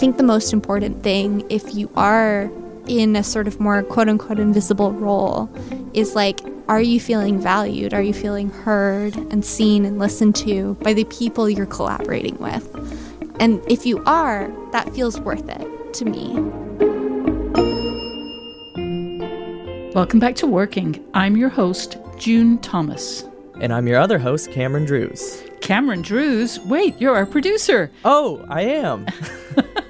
Think the most important thing, if you are in a sort of more quote unquote invisible role, is like, are you feeling valued? Are you feeling heard and seen and listened to by the people you're collaborating with? And if you are, that feels worth it to me. Welcome back to Working. I'm your host, June Thomas. And I'm your other host, Cameron Drews. Cameron Drews? Wait, you're our producer. Oh, I am.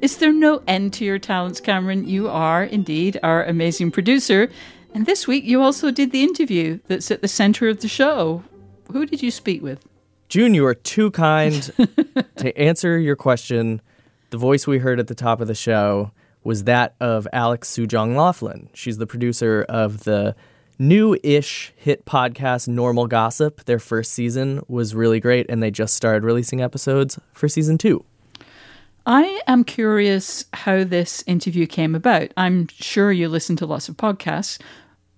Is there no end to your talents, Cameron? You are indeed our amazing producer. And this week you also did the interview that's at the center of the show. Who did you speak with? June, you are too kind to answer your question. The voice we heard at the top of the show was that of Alex Sujong Laughlin. She's the producer of the new ish hit podcast Normal Gossip. Their first season was really great, and they just started releasing episodes for season two. I am curious how this interview came about. I'm sure you listen to lots of podcasts.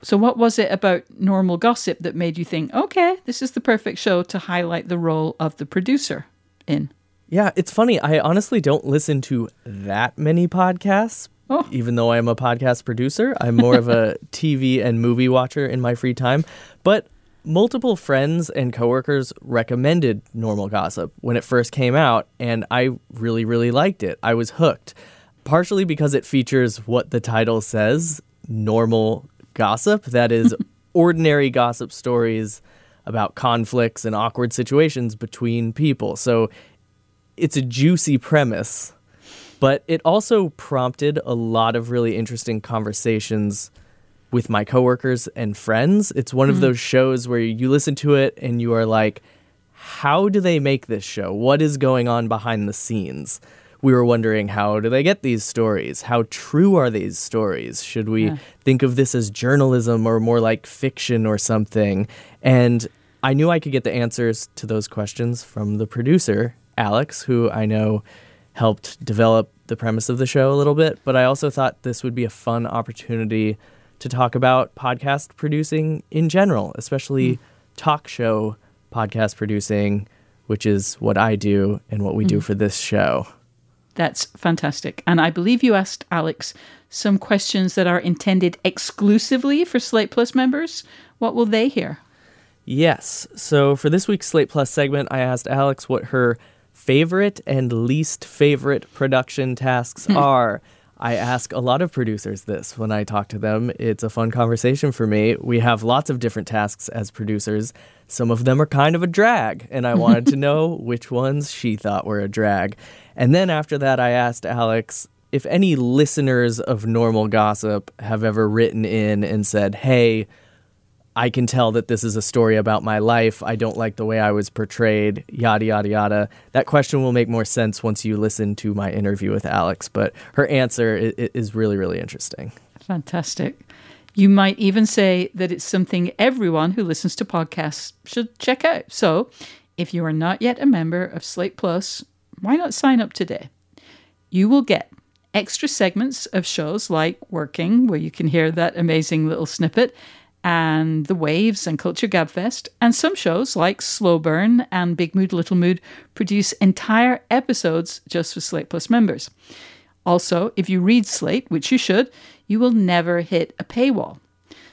So, what was it about normal gossip that made you think, okay, this is the perfect show to highlight the role of the producer in? Yeah, it's funny. I honestly don't listen to that many podcasts, Oh. even though I'm a podcast producer. I'm more of a TV and movie watcher in my free time. But multiple friends and coworkers recommended Normal Gossip when it first came out, and I really, really liked it. I was hooked, partially because it features what the title says normal gossip that is, ordinary gossip stories about conflicts and awkward situations between people. So it's a juicy premise, but it also prompted a lot of really interesting conversations with my coworkers and friends. It's one of mm. those shows where you listen to it and you are like, how do they make this show? What is going on behind the scenes? We were wondering how do they get these stories? How true are these stories? Should we Yeah. think of this as journalism or more like fiction or something? And I knew I could get the answers to those questions from the producer, Alex, who I know helped develop the premise of the show a little bit, but I also thought this would be a fun opportunity to talk about podcast producing in general, especially hmm. talk show podcast producing, which is what I do and what we do hmm. for this show. That's fantastic. And I believe you asked Alex some questions that are intended exclusively for Slate Plus members. What will they hear? Yes. So for this week's Slate Plus segment, I asked Alex what her favorite and least favorite production tasks hmm. are. I ask a lot of producers this when I talk to them. It's a fun conversation for me. We have lots of different tasks as producers. Some of them are kind of a drag, and I wanted to know which ones she thought were a drag. And then after that, I asked Alex if any listeners of Normal Gossip have ever written in and said, hey, I can tell that this is a story about my life. I don't like the way I was portrayed, yada, yada, yada. That question will make more sense once you listen to my interview with Alex, but her answer is, really, really interesting. Fantastic. You might even say that it's something everyone who listens to podcasts should check out. So, if you are not yet a member of Slate Plus, why not sign up today? You will get extra segments of shows like Working, where you can hear that amazing little snippet, and The Waves and Culture Gabfest, and some shows like Slow Burn and Big Mood Little Mood produce entire episodes just for Slate Plus members. Also, if you read Slate, which you should, you will never hit a paywall.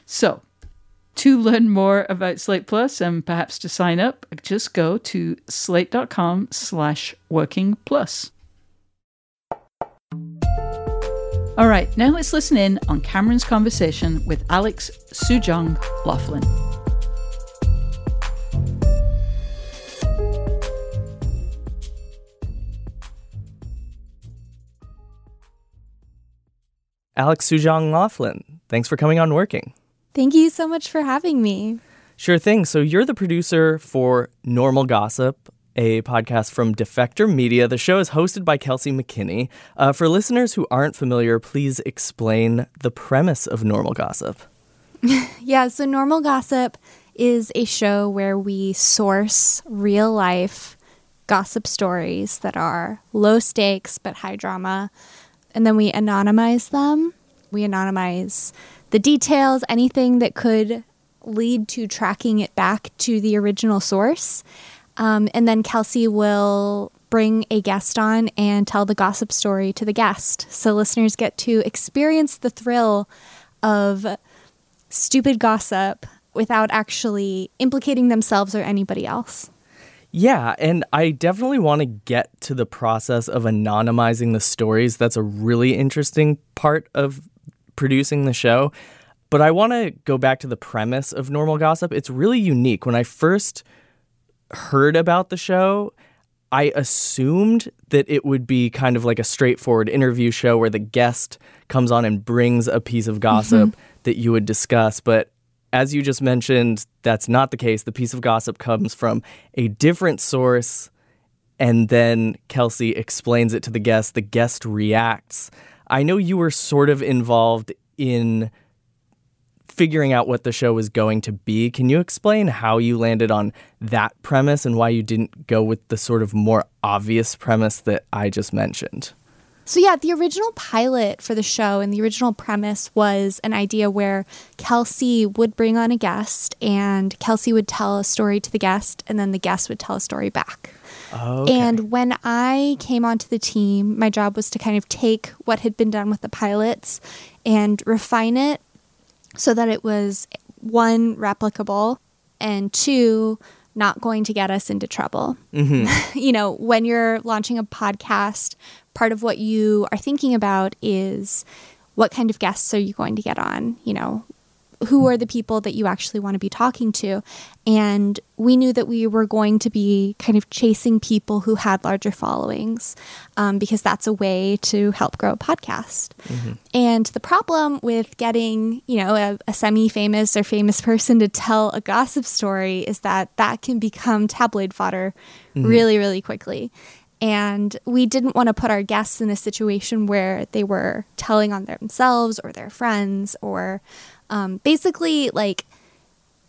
So, to learn more about Slate Plus and perhaps to sign up, just go to slate.com slash working plus. All right, now let's listen in on Cameron's conversation with Alex Sujong Laughlin. Alex Sujong Laughlin, thanks for coming on Working. Thank you so much for having me. Sure thing. So you're the producer for Normal Gossip, a podcast from Defector Media. The show is hosted by Kelsey McKinney. Uh, for listeners who aren't familiar, please explain the premise of Normal Gossip. yeah, so Normal Gossip is a show where we source real life gossip stories that are low stakes but high drama, and then we anonymize them. We anonymize the details, anything that could lead to tracking it back to the original source. Um, and then Kelsey will bring a guest on and tell the gossip story to the guest. So listeners get to experience the thrill of stupid gossip without actually implicating themselves or anybody else. Yeah, and I definitely want to get to the process of anonymizing the stories. That's a really interesting part of producing the show. But I want to go back to the premise of Normal Gossip. It's really unique. When I first heard about the show, I assumed that it would be kind of like a straightforward interview show where the guest comes on and brings a piece of gossip mm-hmm. that you would discuss. But as you just mentioned, that's not the case. The piece of gossip comes from a different source, and then Kelsey explains it to the guest. The guest reacts. I know you were sort of involved in figuring out what the show was going to be. Can you explain how you landed on that premise and why you didn't go with the sort of more obvious premise that I just mentioned? So, yeah, the original pilot for the show and the original premise was an idea where Kelsey would bring on a guest and Kelsey would tell a story to the guest and then the guest would tell a story back. Okay. And when I came onto the team, my job was to kind of take what had been done with the pilots and refine it so that it was one, replicable, and two, not going to get us into trouble. Mm-hmm. you know, when you're launching a podcast, part of what you are thinking about is what kind of guests are you going to get on? You know, who are the people that you actually want to be talking to. And we knew that we were going to be kind of chasing people who had larger followings um, because that's a way to help grow a podcast. Mm-hmm. And the problem with getting, you know, a, a semi famous or famous person to tell a gossip story is that that can become tabloid fodder mm-hmm. really, really quickly. And we didn't want to put our guests in a situation where they were telling on themselves or their friends or um, basically, like,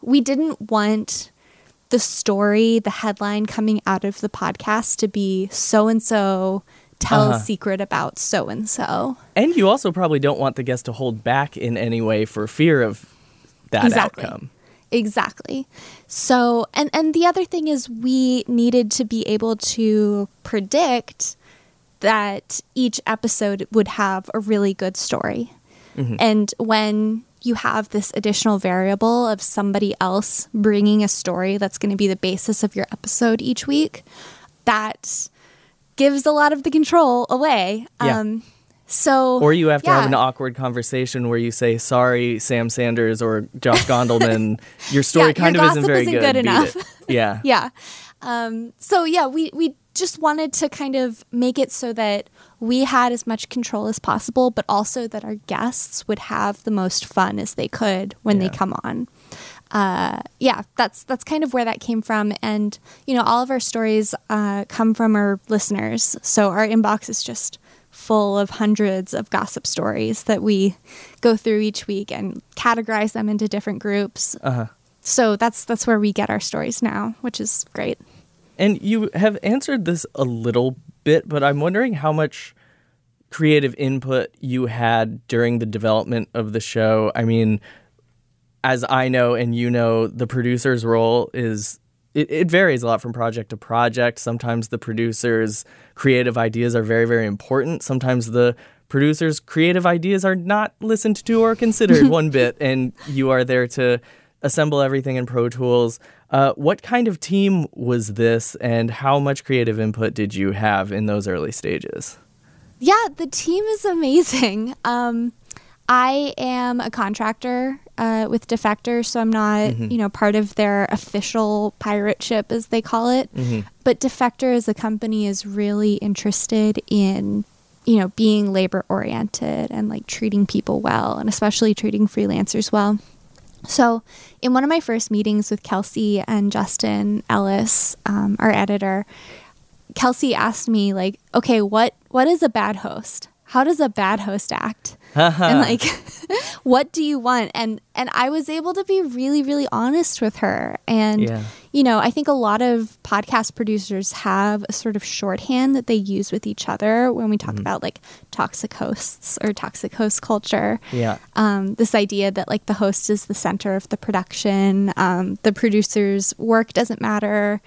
we didn't want the story, the headline coming out of the podcast to be so and so tell uh-huh. a secret about so and so. And you also probably don't want the guest to hold back in any way for fear of that exactly. outcome. Exactly. So, and and the other thing is we needed to be able to predict that each episode would have a really good story. Mm-hmm. And when you have this additional variable of somebody else bringing a story that's going to be the basis of your episode each week, that gives a lot of the control away. Yeah. Um, so, or you have to yeah. have an awkward conversation where you say, "Sorry, Sam Sanders or Josh Gondelman, your story yeah, kind your of isn't very isn't good. good enough." Yeah, yeah. Um, so yeah, we we just wanted to kind of make it so that we had as much control as possible, but also that our guests would have the most fun as they could when yeah. they come on. Uh, yeah, that's that's kind of where that came from, and you know, all of our stories uh, come from our listeners. So our inbox is just full of hundreds of gossip stories that we go through each week and categorize them into different groups. Uh-huh. So that's that's where we get our stories now, which is great. And you have answered this a little bit, but I'm wondering how much creative input you had during the development of the show. I mean, as I know and you know, the producer's role is it, it, varies a lot from project to project. Sometimes the producer's creative ideas are very, very important. Sometimes the producer's creative ideas are not listened to or considered one bit, and you are there to assemble everything in Pro Tools. Uh, what kind of team was this, and how much creative input did you have in those early stages? Yeah, the team is amazing. Um, I am a contractor uh, with Defector, so I'm not, mm-hmm. you know, part of their official pirate ship, as they call it. Mm-hmm. But Defector as a company is really interested in, you know, being labor oriented and like treating people well, and especially treating freelancers well. So, in one of my first meetings with Kelsey and Justin Ellis, um, our editor, Kelsey asked me like, "Okay, what what is a bad host? How does a bad host act?" And like, what do you want? And and I was able to be really really honest with her. And Yeah. you know, I think a lot of podcast producers have a sort of shorthand that they use with each other when we talk about like toxic hosts or toxic host culture Yeah. um, this idea that like the host is the center of the production, um, the producer's work doesn't matter,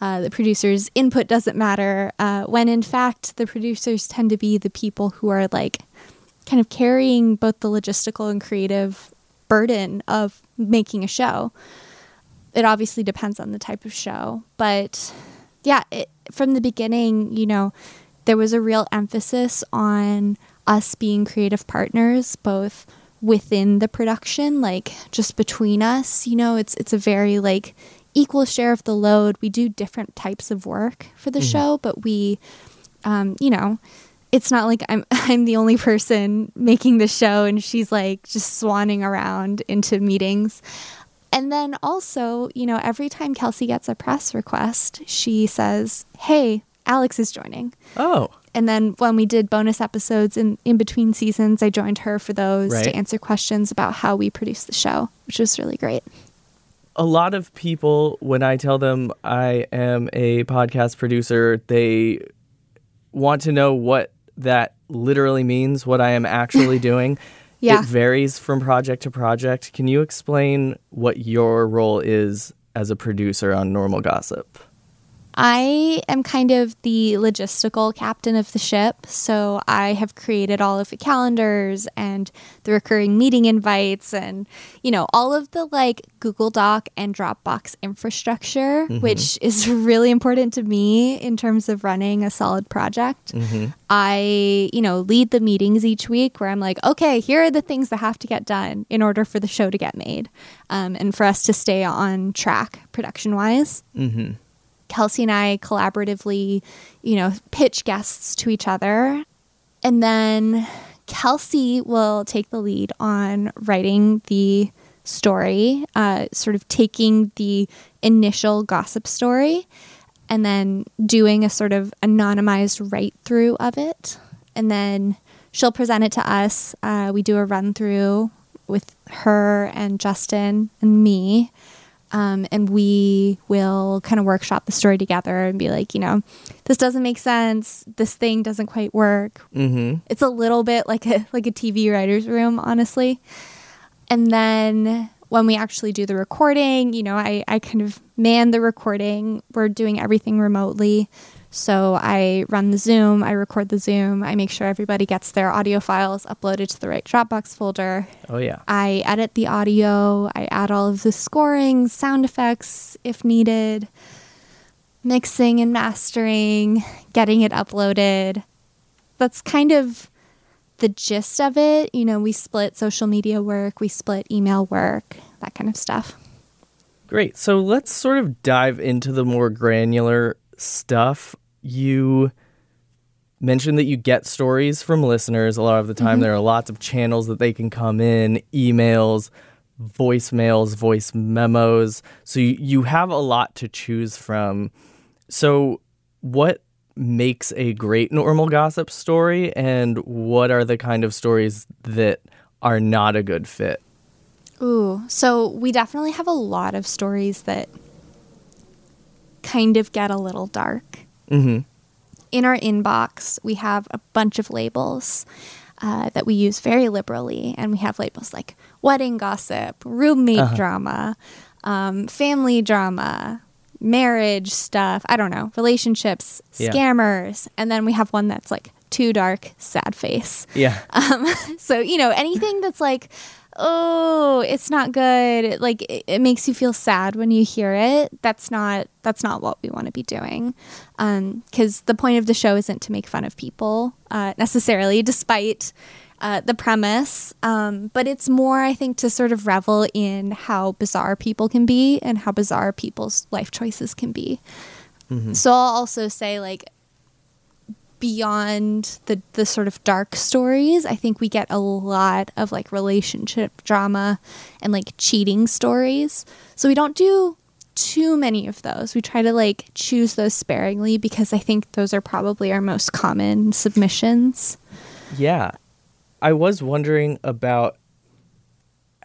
uh, the producer's input doesn't matter, uh, when in fact the producers tend to be the people who are like kind of carrying both the logistical and creative burden of making a show. It obviously depends on the type of show, but yeah, it, from the beginning, you know, there was a real emphasis on us being creative partners, both within the production, like just between us. You know, it's it's a very like equal share of the load. We do different types of work for the show, but we, um, you know, it's not like I'm I'm the only person making the show and she's like just swanning around into meetings. And then also, you know, every time Kelsey gets a press request, she says, "Hey, Alex is joining." Oh. And then when we did bonus episodes in, in between seasons, I joined her for those Right. to answer questions about how we produce the show, which was really great. a lot of people when i tell them i am a podcast producer they want to know what that literally means what i am actually doing. Yeah. it varies from project to project. Can you explain what your role is as a producer on normal gossip I am kind of the logistical captain of the ship. So I have created all of the calendars and the recurring meeting invites and, you know, all of the like Google Doc and Dropbox infrastructure, mm-hmm. which is really important to me in terms of running a solid project. Mm-hmm. I, you know, lead the meetings each week where I'm like, okay, here are the things that have to get done in order for the show to get made um, and for us to stay on track production wise. Mm-hmm. Kelsey and I collaboratively, you know, pitch guests to each other. And then Kelsey will take the lead on writing the story, uh, sort of taking the initial gossip story and then doing a sort of anonymized write through of it. And then she'll present it to us. Uh, we do a run through with her and Justin and me. Um, and we will kind of workshop the story together and be like, you know, this doesn't make sense. This thing doesn't quite work. mm-hmm It's a little bit like a like a TV writer's room, honestly. And then when we actually do the recording, you know, I, I kind of man the recording. We're doing everything remotely. So I run the Zoom, I record the Zoom, I make sure everybody gets their audio files uploaded to the right Dropbox folder. oh yeah I edit the audio, I add all of the scoring, sound effects if needed, mixing and mastering, getting it uploaded. That's kind of the gist of it. You know, we split social media work, we split email work, that kind of stuff. Great. So let's sort of dive into the more granular stuff. You mentioned that you get stories from listeners a lot of the time. Mm-hmm. There are lots of channels that they can come in, emails, voicemails, voice memos. So you, you have a lot to choose from. So, what makes a great normal gossip story, and what are the kind of stories that are not a good fit? Ooh, so we definitely have a lot of stories that kind of get a little dark. Hmm in our inbox, we have a bunch of labels uh, that we use very liberally. And we have labels like wedding gossip, roommate drama, um, family drama, marriage stuff. I don't know, relationships, Yeah. scammers. And then we have one that's like too dark, sad face. Yeah. So, you know, anything that's like, oh, it's not good. Like it, it makes you feel sad when you hear it. That's not that's not what we want to be doing. Um, cuz the point of the show isn't to make fun of people uh, necessarily despite uh, the premise, um, but it's more, I think, to sort of revel in how bizarre people can be and how bizarre people's life choices can be. So I'll also say, like, beyond the the sort of dark stories, I think we get a lot of like relationship drama and like cheating stories. So we don't do too many of those. We try to like choose those sparingly because I think those are probably our most common submissions. Yeah. I was wondering about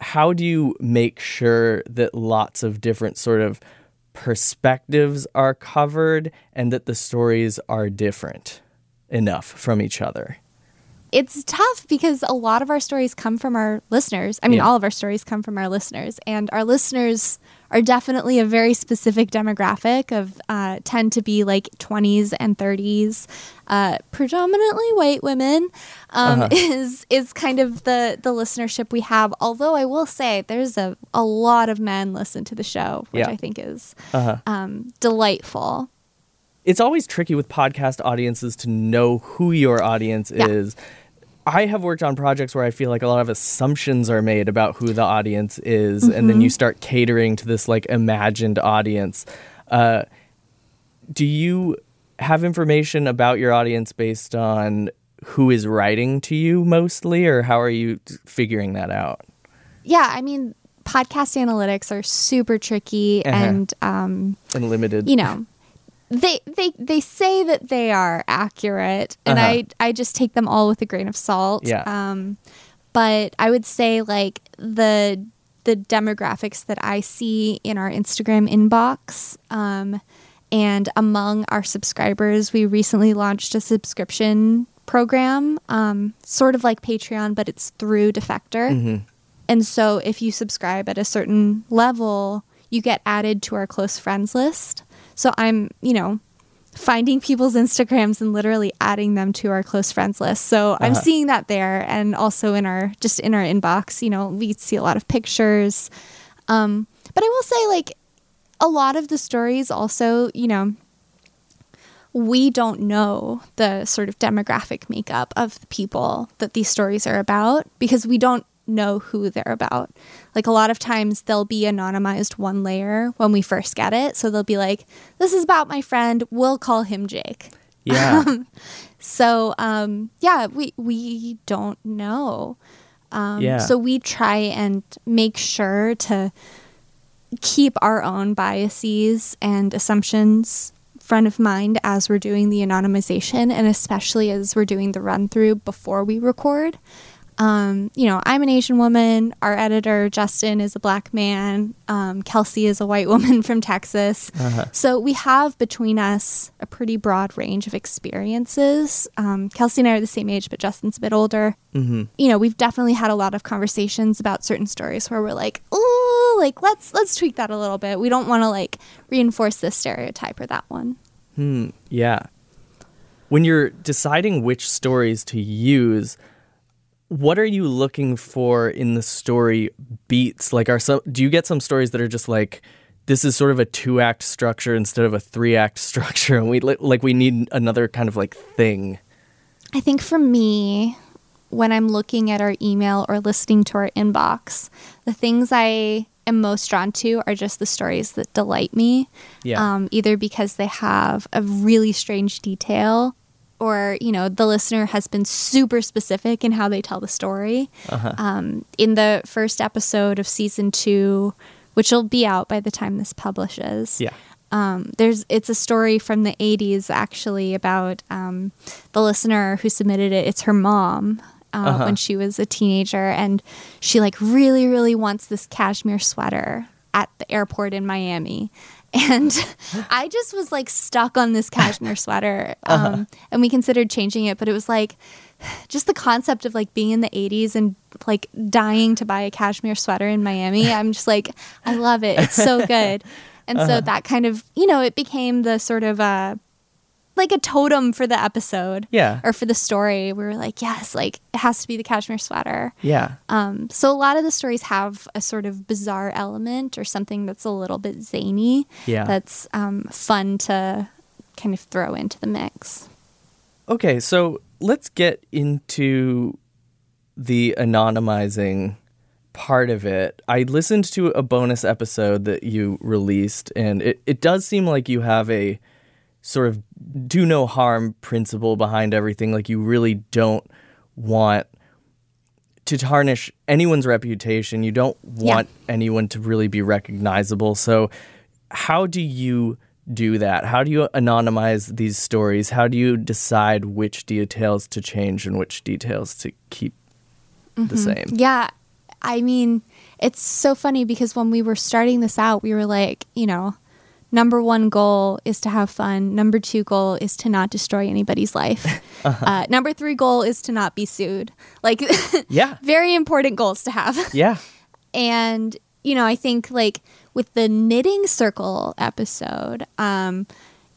how do you make sure that lots of different sort of perspectives are covered and that the stories are different enough from each other? It's tough because a lot of our stories come from our listeners. I mean, Yeah. all of our stories come from our listeners, and our listeners are definitely a very specific demographic of uh, tend to be like 20s and 30s, uh, predominantly white women. Um, Uh-huh. Is is kind of the the listenership we have. Although I will say there's a a lot of men listen to the show, which Yeah. I think is Uh-huh. um, delightful. It's always tricky with podcast audiences to know who your audience Yeah. is. I have worked on projects where I feel like a lot of assumptions are made about who the audience is, and Mm-hmm. then you start catering to this like imagined audience. Uh, do you have information about your audience based on who is writing to you mostly, or how are you figuring that out? Yeah, I mean, podcast analytics are super tricky, Uh-huh. and um, And limited, you know they they they say that they are accurate and Uh-huh. i i just take them all with a grain of salt Yeah. um but i would say like the the demographics that i see in our instagram inbox um and among our subscribers we recently launched a subscription program um sort of like patreon but it's through defector Mm-hmm. and so if you subscribe at a certain level, you get added to our close friends list. So I'm, you know, finding people's Instagrams and literally adding them to our close friends list. So I'm Uh-huh. seeing that there and also in our just in our inbox, you know, we see a lot of pictures. Um, but I will say like a lot of the stories also, you know, we don't know the sort of demographic makeup of the people that these stories are about because we don't know who they're about. Like a lot of times they'll be anonymized one layer when we first get it. So they'll be like, this is about my friend. We'll call him Jake. yeah, So um, yeah, we we don't know. Um, Yeah. So we try and make sure to keep our own biases and assumptions front of mind as we're doing the anonymization, and especially as we're doing the run through before we record. Um, you know, I'm an Asian woman. Our editor, Justin, is a black man. Um, Kelsey is a white woman from Texas. So we have between us a pretty broad range of experiences. Um, Kelsey and I are the same age, but Justin's a bit older. hmm You know, we've definitely had a lot of conversations about certain stories where we're like, "Oh, like let's let's tweak that a little bit. We don't want to like reinforce this stereotype or that one." Hmm. Yeah. When you're deciding which stories to use, what are you looking for in the story beats? Like, are some? Do you get some stories that are just like, this is sort of a two act structure instead of a three act structure, and we like we need another kind of like thing. I think for me, when I'm looking at our email or listening to our inbox, the things I am most drawn to are just the stories that delight me. Yeah. Um, either because they have a really strange detail or, you know, the listener has been super specific in how they tell the story. Uh-huh. Um, in the first episode of season two, which will be out by the time this publishes Yeah. um, there's it's a story from the 80s actually about um, the listener who submitted it it's her mom uh, Uh-huh. when she was a teenager and she like really really wants this cashmere sweater at the airport in miami and i just was like stuck on this cashmere sweater um, and we considered changing it but it was like just the concept of like being in the 80s and like dying to buy a cashmere sweater in Miami. I'm just like, I love it. It's so good. And so that kind of, you know, it became the sort of uh like a totem for the episode Yeah. or for the story. We were like, yes, like it has to be the cashmere sweater. Yeah. Um, so a lot of the stories have a sort of bizarre element or something that's a little bit zany. Yeah. That's um, fun to kind of throw into the mix. Okay, so let's get into the anonymizing part of it. I listened to a bonus episode that you released, and it, it does seem like you have a sort of do no harm principle behind everything. Like you really don't want to tarnish anyone's reputation. You don't want anyone to really be recognizable. So, how do you do that? How do you anonymize these stories? How do you decide which details to change and which details to keep the mm-hmm. same? Yeah. I mean, it's so funny because when we were starting this out, we were like, you know, number one goal is to have fun. Number two goal is to not destroy anybody's life. uh number three goal is to not be sued. Like, Yeah. very important goals to have. Yeah. and you know i think like with the knitting circle episode um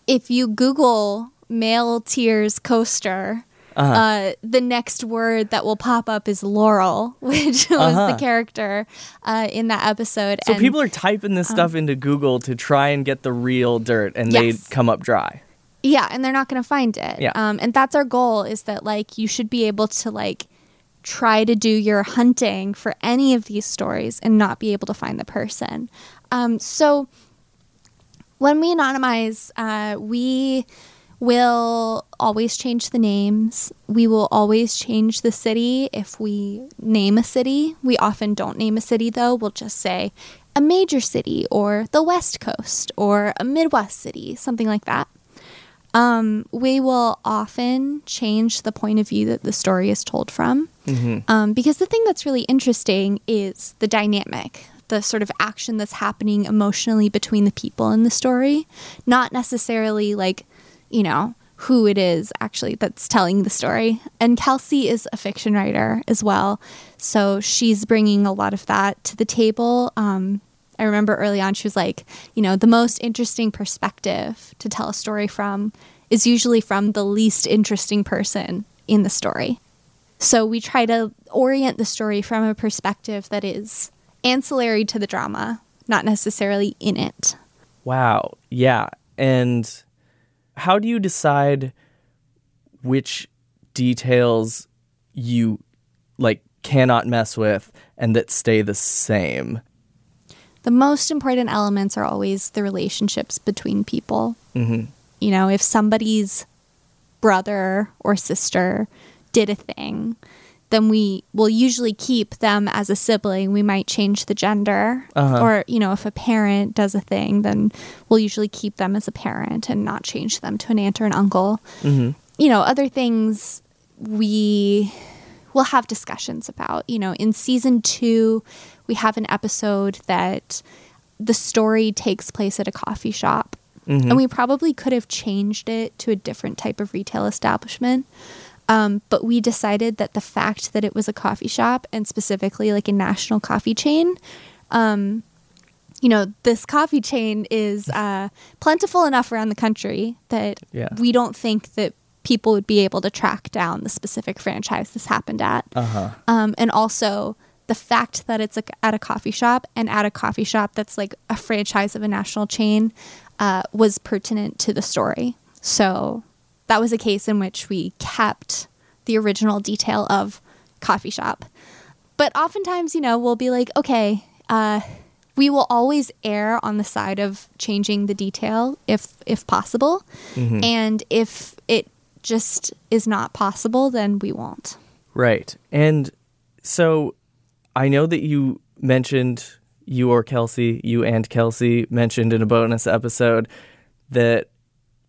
if you google male tears coaster Uh-huh. uh, the next word that will pop up is Laurel, which was Uh-huh. the character uh, in that episode. So and people are typing this stuff into Google to try and get the real dirt and Yes. they come up dry. Yeah, and they're not going to find it. Yeah. Um, and that's our goal is that like you should be able to like try to do your hunting for any of these stories and not be able to find the person. Um, so when we anonymize, uh, we will always change the names. We will always change the city if we name a city. We often don't name a city though. We'll just say a major city or the West Coast or a Midwest city, something like that. Um, we will often change the point of view that the story is told from. Um, because the thing that's really interesting is the dynamic, the sort of action that's happening emotionally between the people in the story, not necessarily like, you know, who it is actually that's telling the story. And Kelsey is a fiction writer as well. So she's bringing a lot of that to the table. Um, I remember early on, she was like, you know, the most interesting perspective to tell a story from is usually from the least interesting person in the story. So we try to orient the story from a perspective that is ancillary to the drama, not necessarily in it. Wow. Yeah. And how do you decide which details you like cannot mess with and that stay the same? The most important elements are always the relationships between people. Mhm. You know, if somebody's brother or sister did a thing, then we will usually keep them as a sibling. We might change the gender. Uh-huh. Or, you know, if a parent does a thing, then we'll usually keep them as a parent and not change them to an aunt or an uncle. Mhm. You know, other things we will have discussions about. You know, in season two, we have an episode that the story takes place at a coffee shop. And we probably could have changed it to a different type of retail establishment. Um, but we decided that the fact that it was a coffee shop and specifically like a national coffee chain, um, you know, this coffee chain is uh, plentiful enough around the country that Yeah. we don't think that people would be able to track down the specific franchise this happened at. Uh-huh. Um, and also the fact that it's a, at a coffee shop and at a coffee shop that's like a franchise of a national chain uh, was pertinent to the story. So that was a case in which we kept the original detail of coffee shop. But oftentimes, you know, we'll be like, okay, uh, we will always err on the side of changing the detail if if possible, and if it just is not possible, then we won't. Right. And so I know that you mentioned, you or Kelsey, you and Kelsey mentioned in a bonus episode that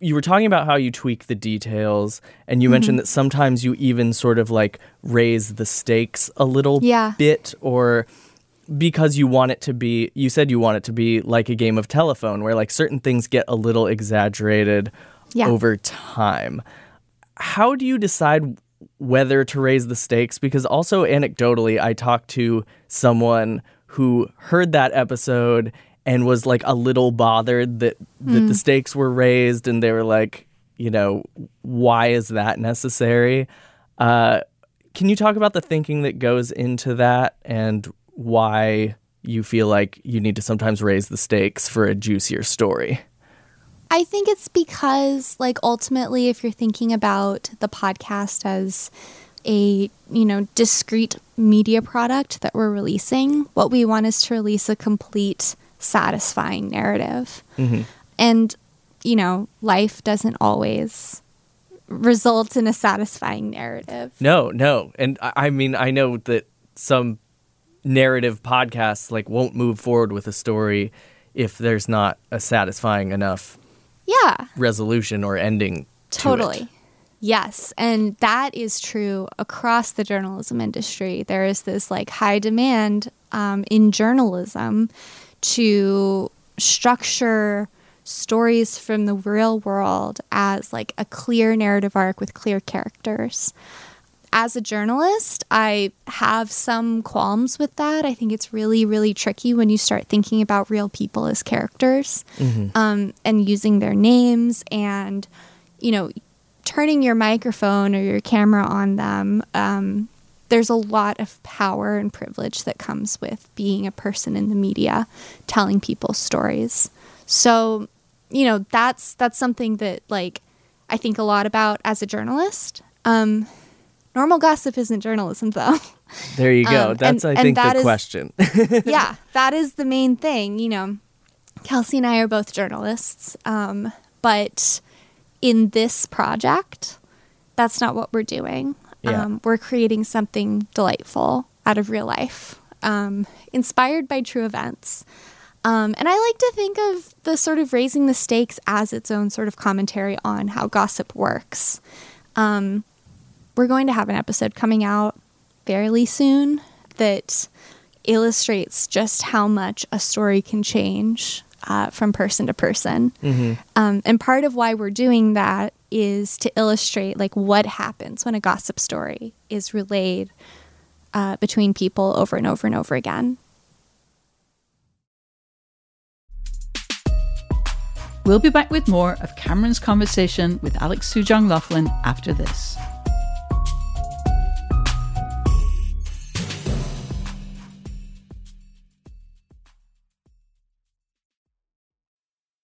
you were talking about how you tweak the details and you mentioned mm-hmm. that sometimes you even sort of like raise the stakes a little Yeah. bit or because you want it to be you said you want it to be like a game of telephone where like certain things get a little exaggerated Yeah. over time how do you decide whether to raise the stakes? Because also anecdotally, I talked to someone who heard that episode and was like a little bothered that that the stakes were raised, and they were like, you know, why is that necessary? Uh, can you talk about the thinking that goes into that and why you feel like you need to sometimes raise the stakes for a juicier story? I think it's because, like, ultimately, if you're thinking about the podcast as a, you know, discrete media product that we're releasing, what we want is to release a complete, satisfying narrative. And you know, life doesn't always result in a satisfying narrative. No, no. And I I mean, I know that some narrative podcasts like won't move forward with a story if there's not a satisfying enough Yeah, resolution or ending. to totally. Yes, and that is true across the journalism industry. There is this like high demand um, in journalism to structure stories from the real world as like a clear narrative arc with clear characters. As a journalist, I have some qualms with that. I think it's really, really tricky when you start thinking about real people as characters um, and using their names and, you know, turning your microphone or your camera on them. Um, there's a lot of power and privilege that comes with being a person in the media, telling people stories. So, you know, that's that's something that like I think a lot about as a journalist. Um, normal gossip isn't journalism, though. There you go. Um, That's, and- I think, that the is- question. yeah, that is the main thing. You know, Kelsey and I are both journalists, um, but in this project, that's not what we're doing. Yeah. Um, we're creating something delightful out of real life, um, inspired by true events. Um, and I like to think of the sort of raising the stakes as its own sort of commentary on how gossip works. Um, we're going to have an episode coming out fairly soon that illustrates just how much a story can change uh, from person to person. Um, and part of why we're doing that is to illustrate like what happens when a gossip story is relayed uh, between people over and over and over again. We'll be back with more of Cameron's conversation with Alex Sujong Laughlin after this.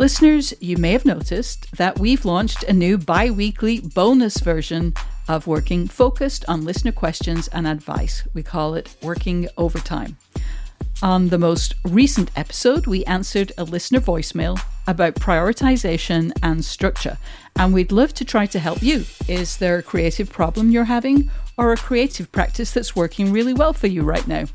Listeners, you may have noticed that we've launched a new bi weekly bonus version of Working focused on listener questions and advice. We call it Working Overtime. On the most recent episode, we answered a listener voicemail about prioritization and structure, and we'd love to try to help you. Is there a creative problem you're having, or a creative practice that's working really well for you right now?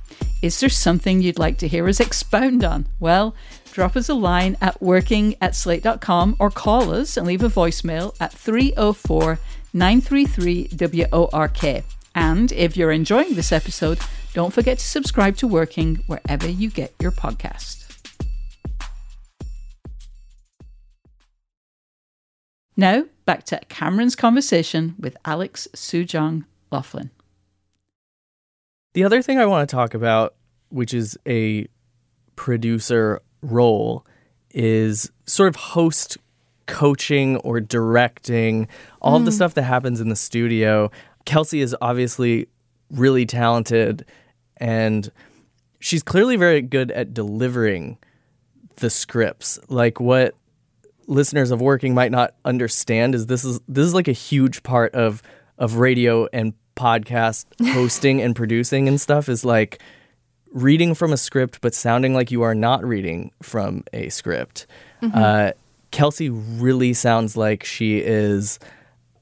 Is there something you'd like to hear us expound on? Well, drop us a line at working at slate.com or call us and leave a voicemail at 304 933 WORK. And if you're enjoying this episode, don't forget to subscribe to Working wherever you get your podcast. Now, back to Cameron's conversation with Alex Sujong Laughlin. The other thing I want to talk about, which is a producer role, is sort of host coaching or directing, all of the mm. stuff that happens in the studio. Kelsey is obviously really talented and she's clearly very good at delivering the scripts. Like what listeners of working might not understand is this is this is like a huge part of of radio and podcast hosting and producing and stuff is like reading from a script but sounding like you are not reading from a script. Uh, Kelsey really sounds like she is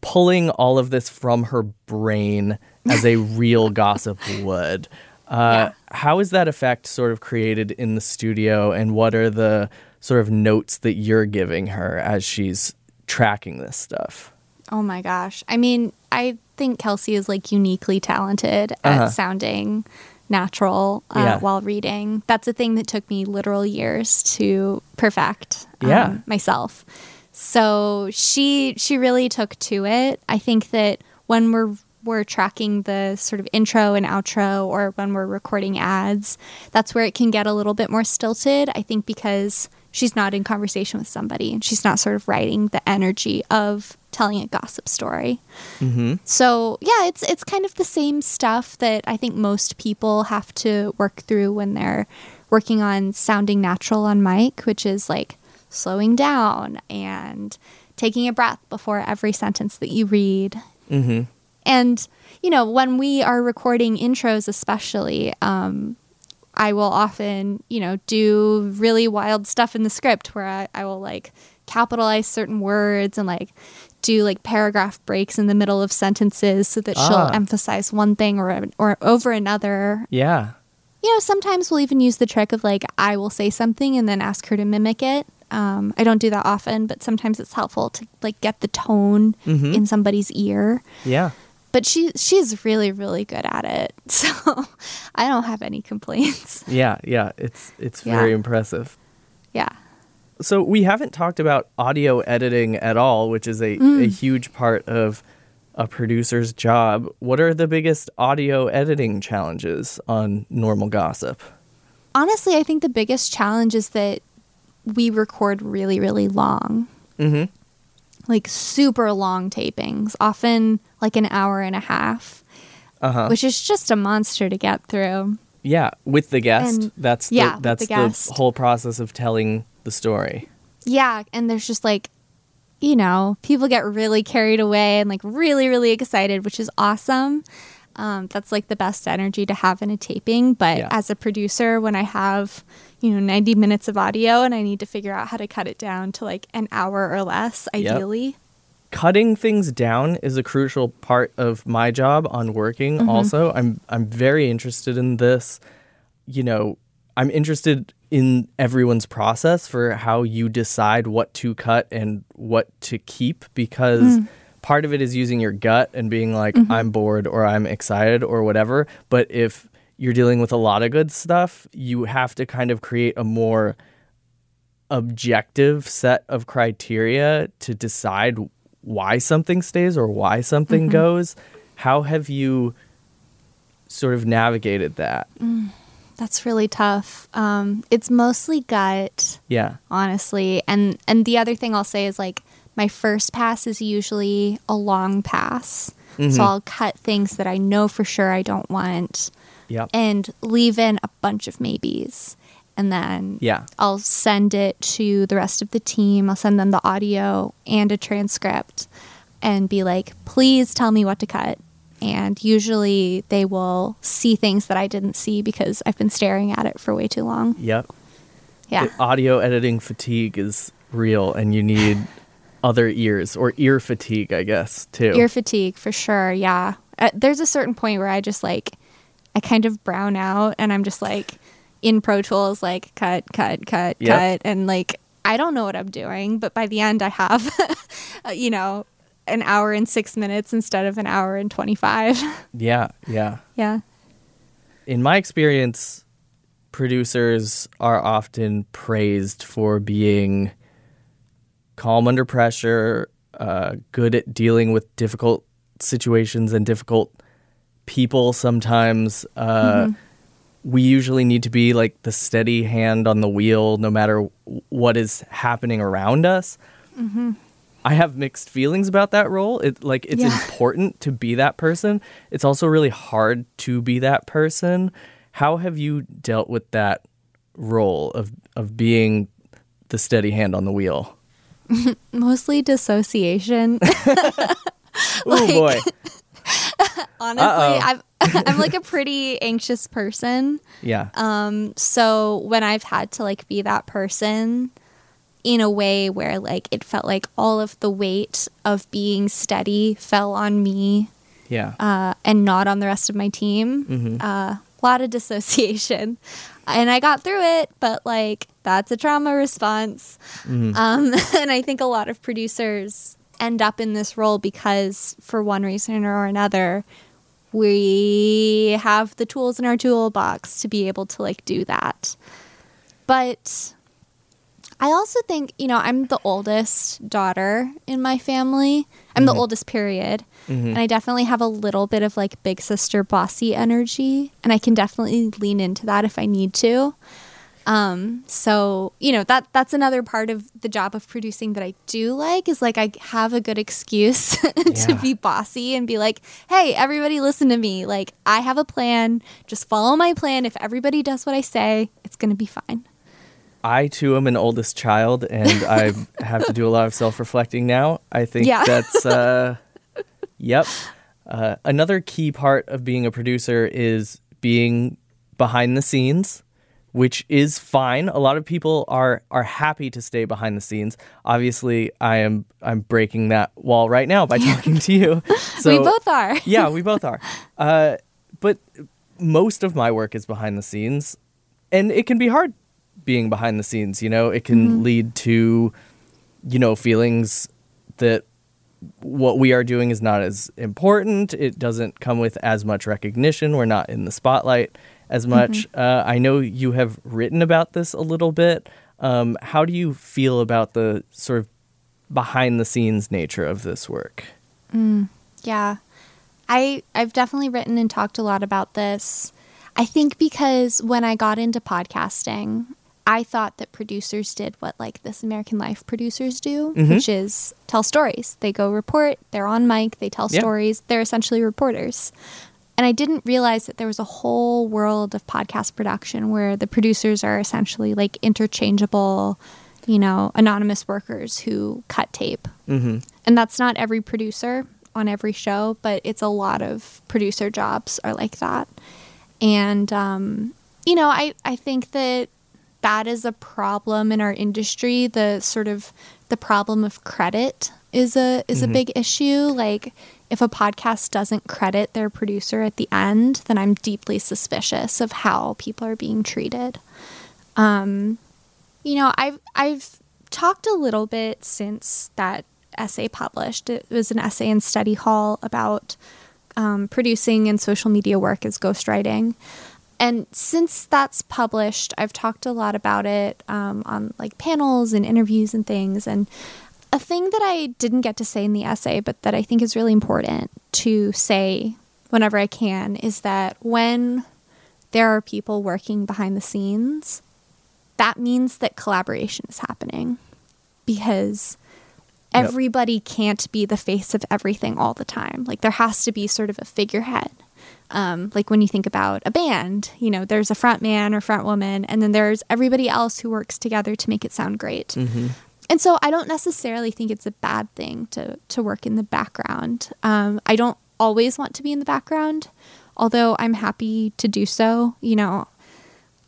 pulling all of this from her brain as a real gossip would. Uh, How is that effect sort of created in the studio, and what are the sort of notes that you're giving her as she's tracking this stuff? Oh my gosh. I mean, I think Kelsey is like uniquely talented at Uh-huh. sounding natural uh, Yeah. while reading. That's a thing that took me literal years to perfect um, Yeah. myself. So she she really took to it. I think that when we're we're tracking the sort of intro and outro or when we're recording ads, that's where it can get a little bit more stilted. I think because she's not in conversation with somebody and she's not sort of writing the energy of telling a gossip story. So yeah, it's it's kind of the same stuff that I think most people have to work through when they're working on sounding natural on mic, which is like slowing down and taking a breath before every sentence that you read. Mm-hmm. And you know, when we are recording intros, especially, um, I will often, you know, do really wild stuff in the script where I, I will like capitalize certain words and like do like paragraph breaks in the middle of sentences so that Ah. she'll emphasize one thing or or over another. Yeah. You know, sometimes we'll even use the trick of like I will say something and then ask her to mimic it. Um, I don't do that often, but sometimes it's helpful to like get the tone Mhm. in somebody's ear Yeah. but she she's really really good at it so i don't have any complaints Yeah. Yeah. It's it's Yeah. very impressive. yeah So we haven't talked about audio editing at all, which is a, Mm. a huge part of a producer's job. What are the biggest audio editing challenges on Normal Gossip? honestly i think the biggest challenge is that we record really really long Mm-hmm. like super long tapings often like an hour and a half Uh-huh. which is just a monster to get through Yeah, with the guest. And- that's the, yeah, that's the guest. whole process of telling the story. yeah and there's just like you know people get really carried away and like really really excited which is awesome um, that's like the best energy to have in a taping but Yeah. as a producer when i have you know 90 minutes of audio and i need to figure out how to cut it down to like an hour or less ideally Cutting things down is a crucial part of my job on working Mm-hmm. also. I'm I'm very interested in this. You know, I'm interested in everyone's process for how you decide what to cut and what to keep because Mm. part of it is using your gut and being like Mm-hmm. I'm bored or I'm excited or whatever, but if you're dealing with a lot of good stuff, you have to kind of create a more objective set of criteria to decide why something stays or why something goes. How have you sort of navigated that? That's really tough um, it's mostly gut Yeah. honestly. And and the other thing I'll say is like my first pass is usually a long pass. So I'll cut things that I know for sure I don't want Yep. and leave in a bunch of maybes. And then Yeah. I'll send it to the rest of the team. I'll send them the audio and a transcript and be like, please tell me what to cut. And usually they will see things that I didn't see because I've been staring at it for way too long. Yep. Yeah. The audio editing fatigue is real and you need other ears or ear fatigue, I guess, too. Ear fatigue for sure. Yeah. Uh, there's a certain point where I just like, I kind of brown out and I'm just like in Pro Tools, like cut, cut, cut, Yep. cut. And like, I don't know what I'm doing, but by the end, I have, uh, you know, an hour and six minutes instead of an hour and 25. yeah, yeah. yeah. in my experience, producers are often praised for being calm under pressure, uh, good at dealing with difficult situations and difficult people. Sometimes uh, we usually need to be like the steady hand on the wheel, no matter what is happening around us. I have mixed feelings about that role. It like it's Yeah. important to be that person. It's also really hard to be that person. How have you dealt with that role of of being the steady hand on the wheel? Mostly dissociation. Oh boy. Honestly, Uh-oh. I've, I'm like a pretty anxious person. Yeah. Um, so when I've had to like be that person in a way where like it felt like all of the weight of being steady fell on me yeah. uh, and not on the rest of my team, Mhm. a lot of dissociation. and I got through it, but like that's a trauma response. Um, and I think a lot of producers end up in this role because, for one reason or another, we have the tools in our toolbox to be able to like do that. But I also think, you know, I'm the oldest daughter in my family. I'm the oldest period. And I definitely have a little bit of like big sister bossy energy. And I can definitely lean into that if I need to. Um, so you know that that's another part of the job of producing that I do like is like I have a good excuse to Yeah. be bossy and be like, hey, everybody, listen to me. Like I have a plan. Just follow my plan. If everybody does what I say, it's gonna be fine. I too am an oldest child, and I have to do a lot of self-reflecting now. I think Yeah. that's, uh, yep. Uh, another key part of being a producer is being behind the scenes, which is fine. A lot of people are are happy to stay behind the scenes. Obviously, I am I'm breaking that wall right now by talking to you. So we both are. yeah, we both are. Uh, but most of my work is behind the scenes, and it can be hard being behind the scenes. You know, it can lead to, you know, feelings that what we are doing is not as important. It doesn't come with as much recognition. We're not in the spotlight as much. Uh, I know you have written about this a little bit. Um, how do you feel about the sort of behind the scenes nature of this work? Yeah. I I've definitely written and talked a lot about this. I think because when I got into podcasting, I thought that producers did what like this American Life producers do, which is tell stories. They go report, they're on mic, they tell Yeah. stories. They're essentially reporters. And I didn't realize that there was a whole world of podcast production where the producers are essentially like interchangeable, you know, anonymous workers who cut tape. Mm-hmm. And that's not every producer on every show, but it's a lot of producer jobs are like that. And, um, you know, I, I think that that is a problem in our industry. The sort of the problem of credit is a is a big issue. Like if a podcast doesn't credit their producer at the end, then I'm deeply suspicious of how people are being treated. Um, you know, I've I've talked a little bit since that essay published. It was an essay in Study Hall about um, producing and social media work as ghostwriting. And since that's published, I've talked a lot about it um, on like panels and interviews and things. And a thing that I didn't get to say in the essay, but that I think is really important to say whenever I can, is that when there are people working behind the scenes, that means that collaboration is happening because Yep. everybody can't be the face of everything all the time. Like there has to be sort of a figurehead. Um, like when you think about a band, you know, there's a front man or front woman, and then there's everybody else who works together to make it sound great. And so I don't necessarily think it's a bad thing to to work in the background. Um, I don't always want to be in the background, although I'm happy to do so. You know,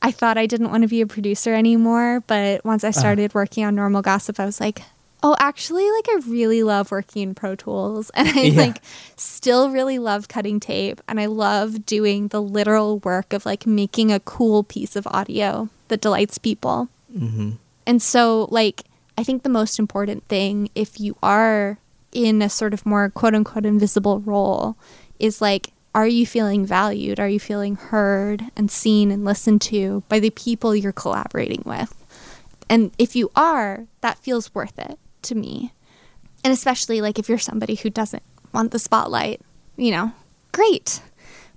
I thought I didn't want to be a producer anymore, but once I started working on Normal Gossip, I was like, oh, actually, like I really love working in Pro Tools, and I Yeah. like still really love cutting tape, and I love doing the literal work of like making a cool piece of audio that delights people. Mm-hmm. And so, like, I think the most important thing, if you are in a sort of more quote unquote invisible role, is like, are you feeling valued? Are you feeling heard and seen and listened to by the people you're collaborating with? And if you are, that feels worth it to me. And especially like if you're somebody who doesn't want the spotlight, you know, great.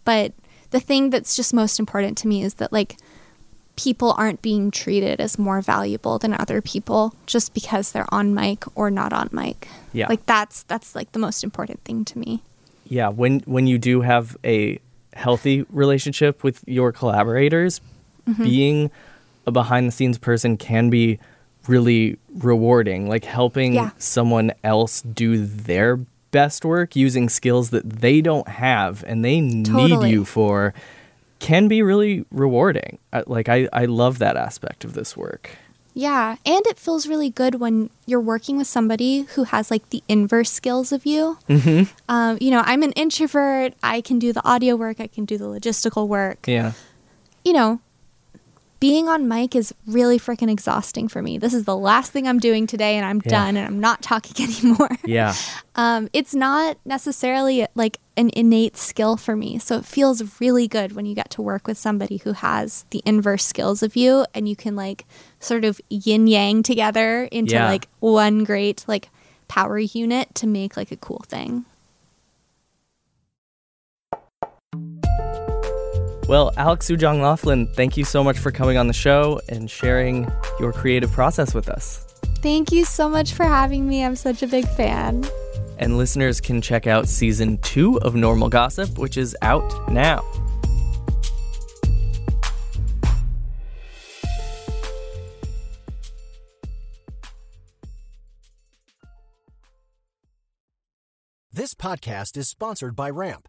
But the thing that's just most important to me is that like people aren't being treated as more valuable than other people just because they're on mic or not on mic. Yeah. Like that's that's like the most important thing to me. yeah when when you do have a healthy relationship with your collaborators Mm-hmm. being a behind the scenes person can be really rewarding like helping Yeah. someone else do their best work using skills that they don't have and they need you for can be really rewarding like I, I love that aspect of this work Yeah, and it feels really good when you're working with somebody who has like the inverse skills of you. Mm-hmm. Um, you know, I'm an introvert. I can do the audio work. I can do the logistical work. yeah You know, being on mic is really freaking exhausting for me. This is the last thing I'm doing today and I'm Yeah. done and I'm not talking anymore. Yeah. Um, it's not necessarily like an innate skill for me. So it feels really good when you get to work with somebody who has the inverse skills of you and you can like sort of yin yang together into Yeah. like one great like power unit to make like a cool thing. Well, Alex Sujong Laughlin, thank you so much for coming on the show and sharing your creative process with us. Thank you so much for having me. I'm such a big fan. And listeners can check out season two of Normal Gossip, which is out now. This podcast is sponsored by Ramp.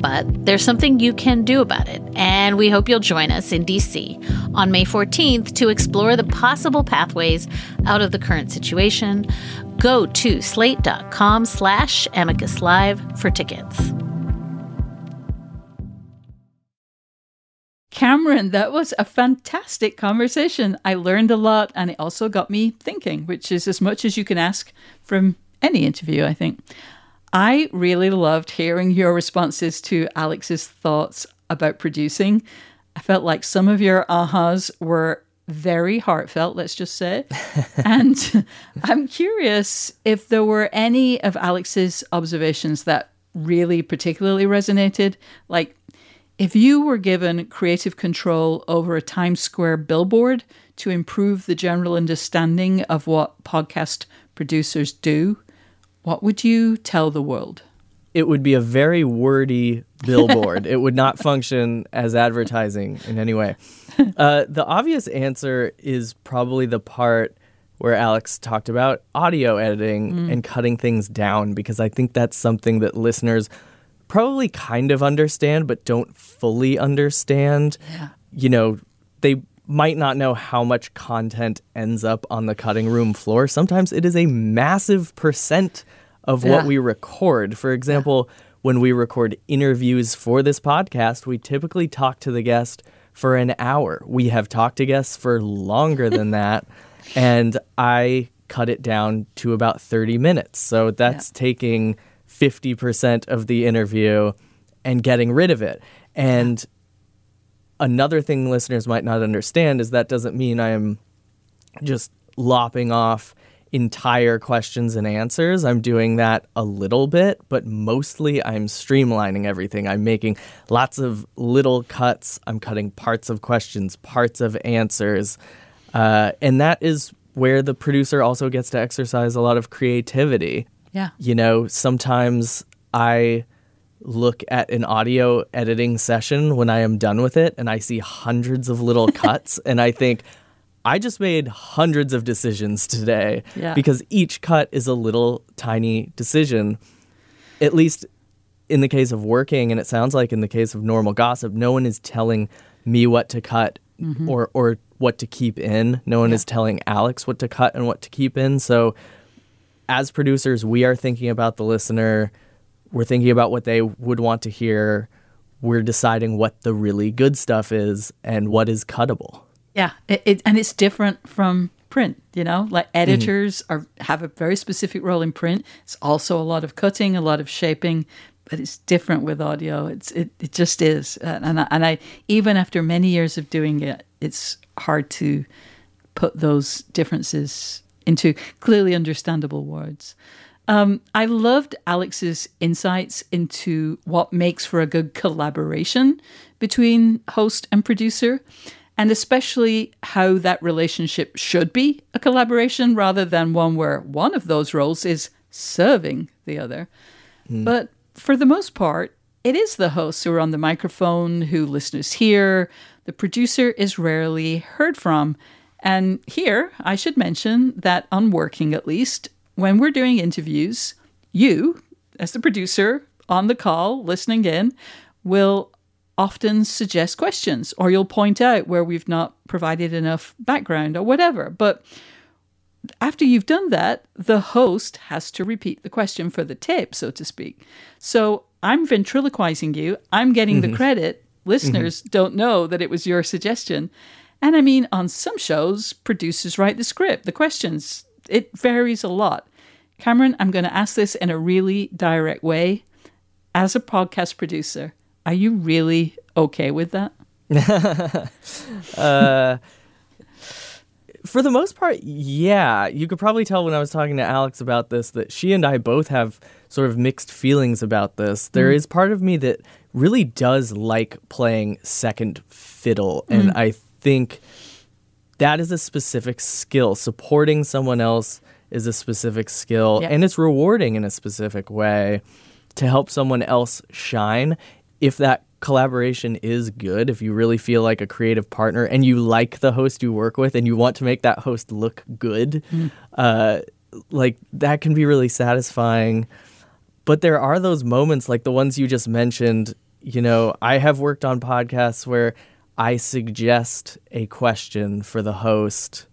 But there's something you can do about it, and we hope you'll join us in DC on May 14th to explore the possible pathways out of the current situation. Go to slate.com slash amicus live for tickets. Cameron, that was a fantastic conversation. I learned a lot and it also got me thinking, which is as much as you can ask from any interview, I think. I really loved hearing your responses to Alex's thoughts about producing. I felt like some of your ahas were very heartfelt, let's just say. and I'm curious if there were any of Alex's observations that really particularly resonated. Like, if you were given creative control over a Times Square billboard to improve the general understanding of what podcast producers do, what would you tell the world? It would be a very wordy billboard. it would not function as advertising in any way. Uh, the obvious answer is probably the part where Alex talked about audio editing and cutting things down, because I think that's something that listeners probably kind of understand, but don't fully understand. Yeah. You know, they might not know how much content ends up on the cutting room floor. Sometimes it is a massive percent of what Yeah. we record. For example, when we record interviews for this podcast, we typically talk to the guest for an hour. We have talked to guests for longer than that, and I cut it down to about 30 minutes. So that's taking 50% of the interview and getting rid of it. And another thing listeners might not understand is that doesn't mean I am just lopping off entire questions and answers. I'm doing that a little bit, but mostly I'm streamlining everything. I'm making lots of little cuts. I'm cutting parts of questions, parts of answers. Uh, and that is where the producer also gets to exercise a lot of creativity. Yeah. You know, sometimes I look at an audio editing session when I am done with it and I see hundreds of little cuts and I think I just made hundreds of decisions today Yeah. because each cut is a little tiny decision. At least in the case of working and it sounds like in the case of normal gossip, no one is telling me what to cut mm-hmm. or or what to keep in. No one is telling Alex what to cut and what to keep in. So as producers, we are thinking about the listener. We're thinking about what they would want to hear. We're deciding what the really good stuff is and what is cuttable. Yeah, it, it, and it's different from print. You know, like editors are have a very specific role in print. It's also a lot of cutting, a lot of shaping, but it's different with audio. It's it, it just is, and and I, and I even after many years of doing it, it's hard to put those differences into clearly understandable words. Um, I loved Alex's insights into what makes for a good collaboration between host and producer, and especially how that relationship should be a collaboration rather than one where one of those roles is serving the other. Hmm. But for the most part, it is the hosts who are on the microphone, who listeners hear. The producer is rarely heard from. And here, I should mention that on Working at least, when we're doing interviews, you, as the producer on the call, listening in, will often suggest questions or you'll point out where we've not provided enough background or whatever. But after you've done that, the host has to repeat the question for the tape, so to speak. So I'm ventriloquizing you, I'm getting the mm-hmm. credit. Listeners mm-hmm. don't know that it was your suggestion. And I mean, on some shows, producers write the script, the questions. It varies a lot. Cameron, I'm going to ask this in a really direct way. As a podcast producer, are you really okay with that? Uh, for the most part, yeah. You could probably tell when I was talking to Alex about this that she and I both have sort of mixed feelings about this. There mm. is part of me that really does like playing second fiddle, and mm. I think that is a specific skill. Supporting someone else is a specific skill, and it's rewarding in a specific way to help someone else shine. If that collaboration is good, if you really feel like a creative partner and you like the host you work with and you want to make that host look good, uh, like that can be really satisfying. But there are those moments like the ones you just mentioned. You know, I have worked on podcasts where I suggest a question for the host,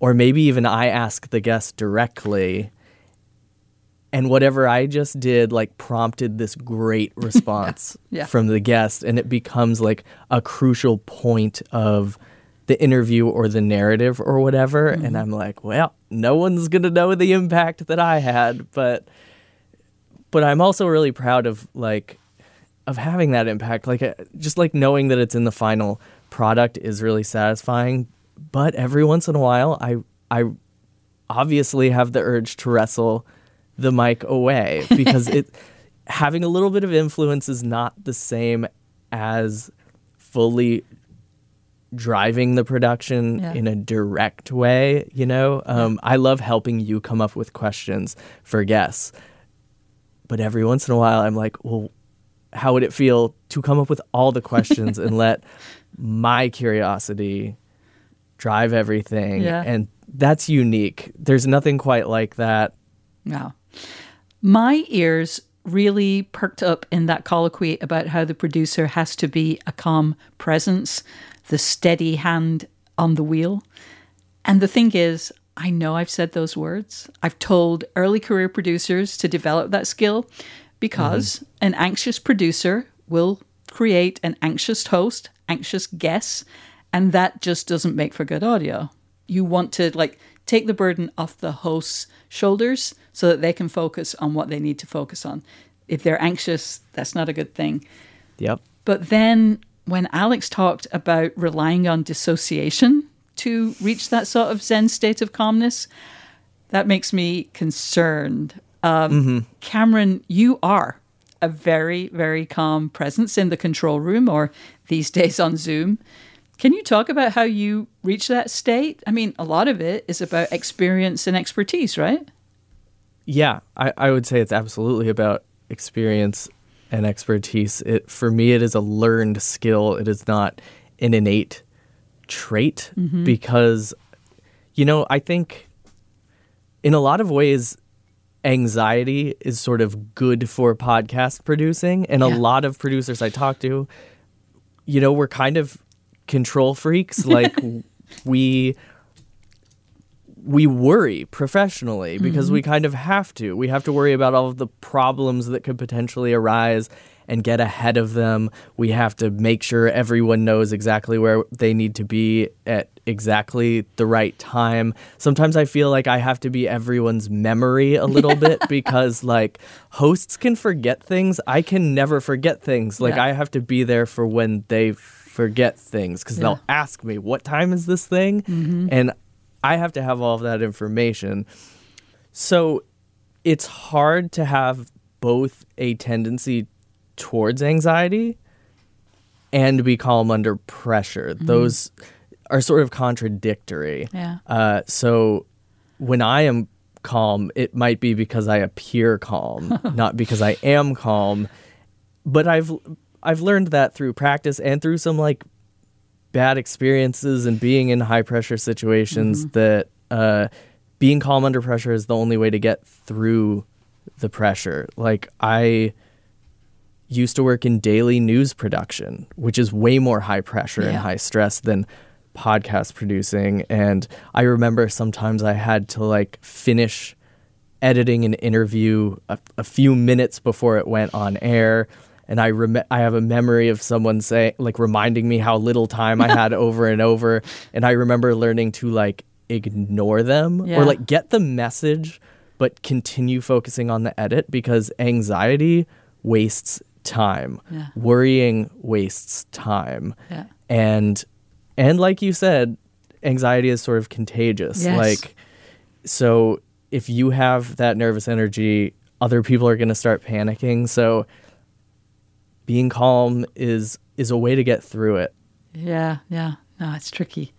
or maybe even I ask the guest directly. And whatever I just did, like, prompted this great response Yeah. from the guest. And it becomes like a crucial point of the interview or the narrative or whatever. And I'm like, well, no one's going to know the impact that I had. But but I'm also really proud of like of having that impact. Like uh, just like knowing that it's in the final product is really satisfying. But every once in a while, I I obviously have the urge to wrestle the mic away because it having a little bit of influence is not the same as fully driving the production Yeah. in a direct way you know um, i love helping you come up with questions for guests but every once in a while i'm like well how would it feel to come up with all the questions and let my curiosity drive everything Yeah. and that's unique there's nothing quite like that No. My ears really perked up in that colloquy about how the producer has to be a calm presence, the steady hand on the wheel. And the thing is, I know I've said those words. I've told early career producers to develop that skill because mm-hmm. an anxious producer will create an anxious host, anxious guests, and that just doesn't make for good audio. You want to like take the burden off the host's shoulders so that they can focus on what they need to focus on. If they're anxious, that's not a good thing. yep But then when Alex talked about relying on dissociation to reach that sort of Zen state of calmness, that makes me concerned. Um, Cameron, you are a very, very calm presence in the control room or these days on Zoom. Can you talk about how you reach that state? I mean, a lot of it is about experience and expertise, right? Yeah, I, I would say it's absolutely about experience and expertise. It for me, it is a learned skill. It is not an innate trait mm-hmm. because, you know, I think in a lot of ways, anxiety is sort of good for podcast producing, and Yeah. a lot of producers I talk to, you know, we're kind of control freaks. Like we we worry professionally because we mm-hmm. kind of have to. We have to worry about all of the problems that could potentially arise and get ahead of them. We have to make sure everyone knows exactly where they need to be at exactly the right time. Sometimes I feel like I have to be everyone's memory a little bit because like hosts can forget things. I can never forget things. Like Yeah. I have to be there for when they forget things because they'll ask me, "What time is this thing?" Mm-hmm. And I have to have all of that information. So it's hard to have both a tendency towards anxiety and be calm under pressure. Those are sort of contradictory. Yeah. Uh, so when I am calm, it might be because I appear calm, not because I am calm. But I've I've learned that through practice and through some like bad experiences and being in high pressure situations that uh, being calm under pressure is the only way to get through the pressure. Like I used to work in daily news production, which is way more high pressure and high stress than podcast producing. And I remember sometimes I had to like finish editing an interview a, a few minutes before it went on air. And I rem- I have a memory of someone saying, like, reminding me how little time I had over and over. And I remember learning to like ignore them Yeah. or like get the message, but continue focusing on the edit because anxiety wastes time. Yeah. Worrying wastes time. Yeah. And and like you said, anxiety is sort of contagious. Yes. Like so if you have that nervous energy, other people are going to start panicking. So being calm is is a way to get through it. Yeah, yeah. No, it's tricky.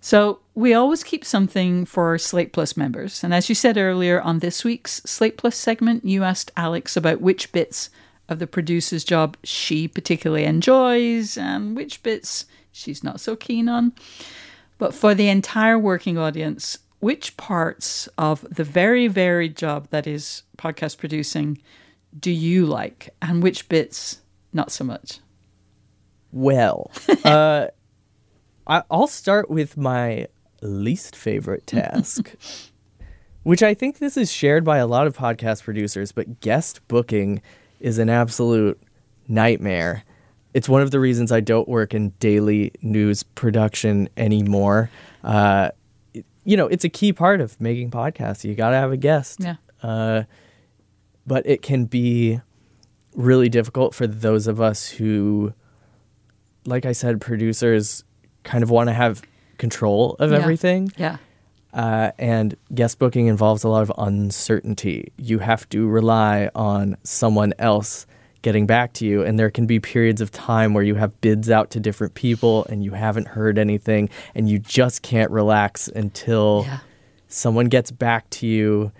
So we always keep something for Slate Plus members. And as you said earlier on this week's Slate Plus segment, you asked Alex about which bits of the producer's job she particularly enjoys and which bits she's not so keen on. But for the entire working audience, which parts of the very varied job that is podcast producing do you like and which bits not so much? Well, uh, I, I'll start with my least favorite task, which I think this is shared by a lot of podcast producers, but guest booking is an absolute nightmare. It's one of the reasons I don't work in daily news production anymore. Uh, it- you know, it's a key part of making podcasts. You got to have a guest. Yeah. Uh, but it can be really difficult for those of us who like I said, producers kind of want to have control of Yeah. everything. Yeah. Uh, and guest booking involves a lot of uncertainty. You have to rely on someone else getting back to you. And there can be periods of time where you have bids out to different people and you haven't heard anything and you just can't relax until Yeah. someone gets back to you.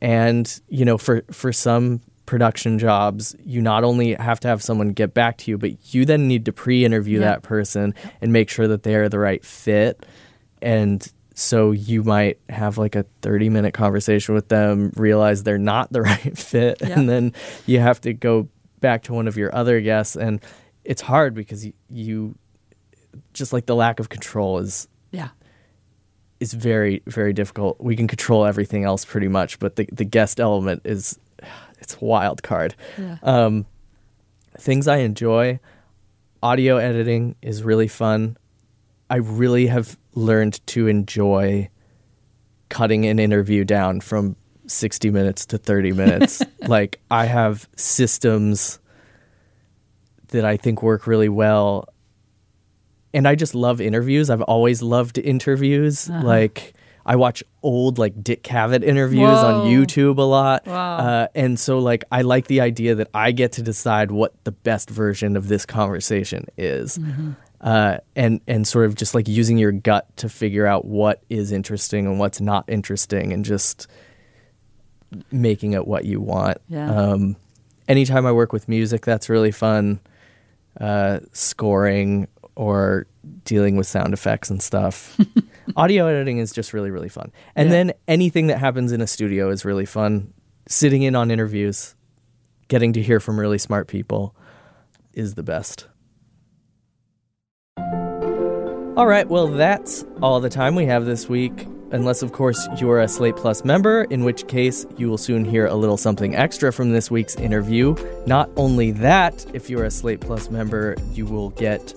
And, you know, for, for some production jobs, you not only have to have someone get back to you, but you then need to pre interview Yeah. that person and make sure that they are the right fit. And so you might have like a 30 minute conversation with them, realize they're not the right fit, Yeah. and then you have to go back to one of your other guests. And it's hard because you, you just like the lack of control is Yeah. is very very difficult. We can control everything else pretty much, but the the guest element is it's wild card. Yeah. Um, things I enjoy, audio editing is really fun. I really have learned to enjoy cutting an interview down from 60 minutes to 30 minutes. like I have systems that I think work really well. And I just love interviews. I've always loved interviews. Like I watch old like Dick Cavett interviews on YouTube a lot. Wow. Uh, and so like I like the idea that I get to decide what the best version of this conversation is. uh, and and sort of just like using your gut to figure out what is interesting and what's not interesting, and just making it what you want. Yeah. Um, anytime I work with music, that's really fun. Uh, scoring or dealing with sound effects and stuff. Audio editing is just really really fun, and Yeah. then anything that happens in a studio is really fun. Sitting in on interviews, getting to hear from really smart people, is the best. All right, well, that's all the time we have this week. Unless, of course, you're a Slate Plus member, in which case you will soon hear a little something extra from this week's interview. Not only that, if you're a Slate Plus member, you will get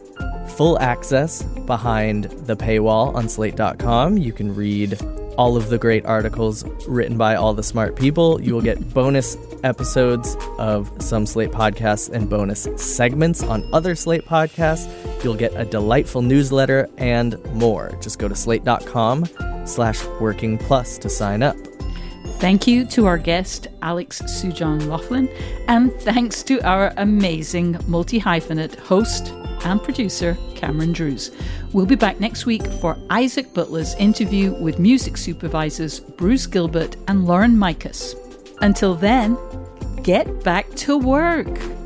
full access behind the paywall on slate.com. You can read all of the great articles written by all the smart people. You will get bonus episodes of some Slate podcasts and bonus segments on other Slate podcasts. You'll get a delightful newsletter and more. Just go to slate.com slash working plus to sign up. Thank you to our guest, Alex Sujong Laughlin, and thanks to our amazing multi hyphenate host and producer, Cameron Drews. We'll be back next week for Isaac Butler's interview with music supervisors Bruce Gilbert and Lauren Mikus. Until then, get back to work.